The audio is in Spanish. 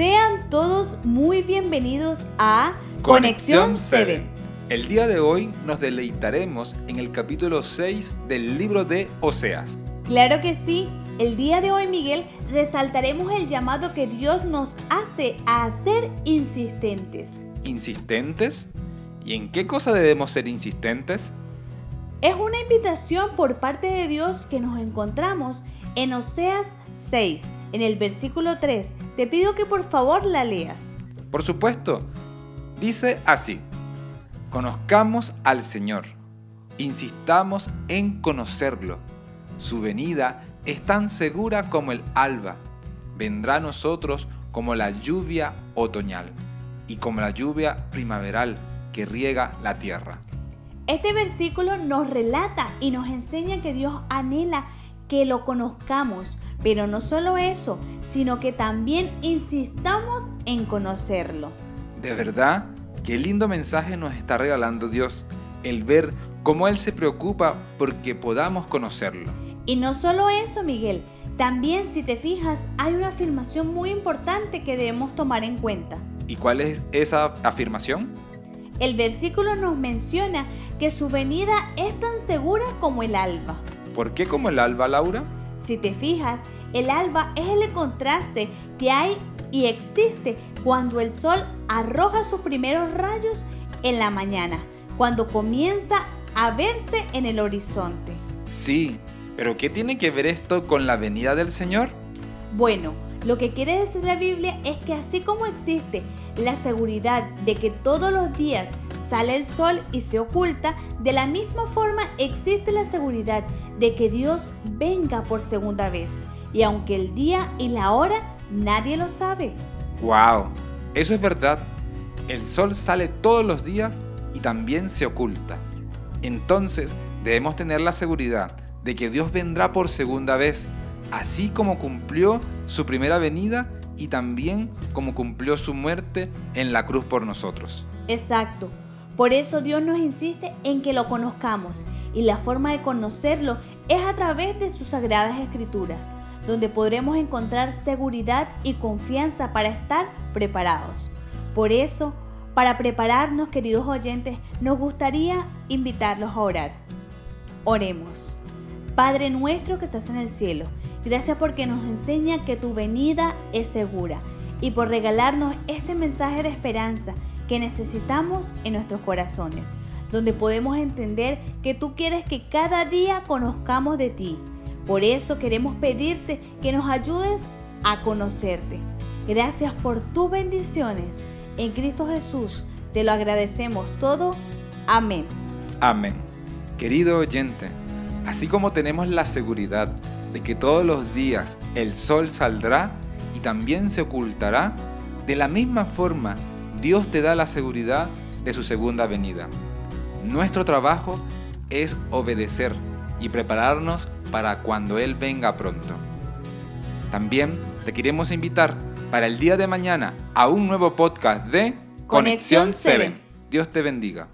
Sean todos muy bienvenidos a Conexión 7. El día de hoy nos deleitaremos en el capítulo 6 del libro de Oseas. Claro que sí. El día de hoy, Miguel, resaltaremos el llamado que Dios nos hace a ser insistentes. ¿Insistentes? ¿Y en qué cosa debemos ser insistentes? Es una invitación por parte de Dios que nos encontramos en Oseas 6, en el versículo 3. Te pido que por favor la leas. Por supuesto. Dice así, conozcamos al Señor, insistamos en conocerlo. Su venida es tan segura como el alba, vendrá a nosotros como la lluvia otoñal y como la lluvia primaveral que riega la tierra. Este versículo nos relata y nos enseña que Dios anhela que lo conozcamos, pero no solo eso, sino que también insistamos en conocerlo. De verdad, qué lindo mensaje nos está regalando Dios, el ver cómo Él se preocupa porque podamos conocerlo. Y no solo eso, Miguel, también si te fijas hay una afirmación muy importante que debemos tomar en cuenta. ¿Y cuál es esa afirmación? El versículo nos menciona que su venida es tan segura como el alba. ¿Por qué como el alba, Laura? Si te fijas, el alba es el contraste que hay y existe cuando el sol arroja sus primeros rayos en la mañana, cuando comienza a verse en el horizonte. Sí, pero ¿qué tiene que ver esto con la venida del Señor? Bueno, lo que quiere decir la Biblia es que así como existe la seguridad de que todos los días sale el sol y se oculta, de la misma forma existe la seguridad de que Dios venga por segunda vez. Y aunque el día y la hora nadie lo sabe. ¡Wow! Eso es verdad. El sol sale todos los días y también se oculta. Entonces debemos tener la seguridad de que Dios vendrá por segunda vez, así como cumplió su primera venida y también como cumplió su muerte en la cruz por nosotros. Exacto. Por eso Dios nos insiste en que lo conozcamos y la forma de conocerlo es a través de sus sagradas escrituras, donde podremos encontrar seguridad y confianza para estar preparados. Por eso, para prepararnos, queridos oyentes, nos gustaría invitarlos a orar. Oremos. Padre nuestro que estás en el cielo, gracias porque nos enseña que tu venida es segura y por regalarnos este mensaje de esperanza que necesitamos en nuestros corazones, donde podemos entender que tú quieres que cada día conozcamos de ti. Por eso queremos pedirte que nos ayudes a conocerte. Gracias por tus bendiciones. En Cristo Jesús te lo agradecemos todo. Amén. Amén. Querido oyente, así como tenemos la seguridad de que todos los días el sol saldrá y también se ocultará, de la misma forma Dios te da la seguridad de su segunda venida. Nuestro trabajo es obedecer y prepararnos para cuando Él venga pronto. También te queremos invitar para el día de mañana a un nuevo podcast de Conexión 7. Dios te bendiga.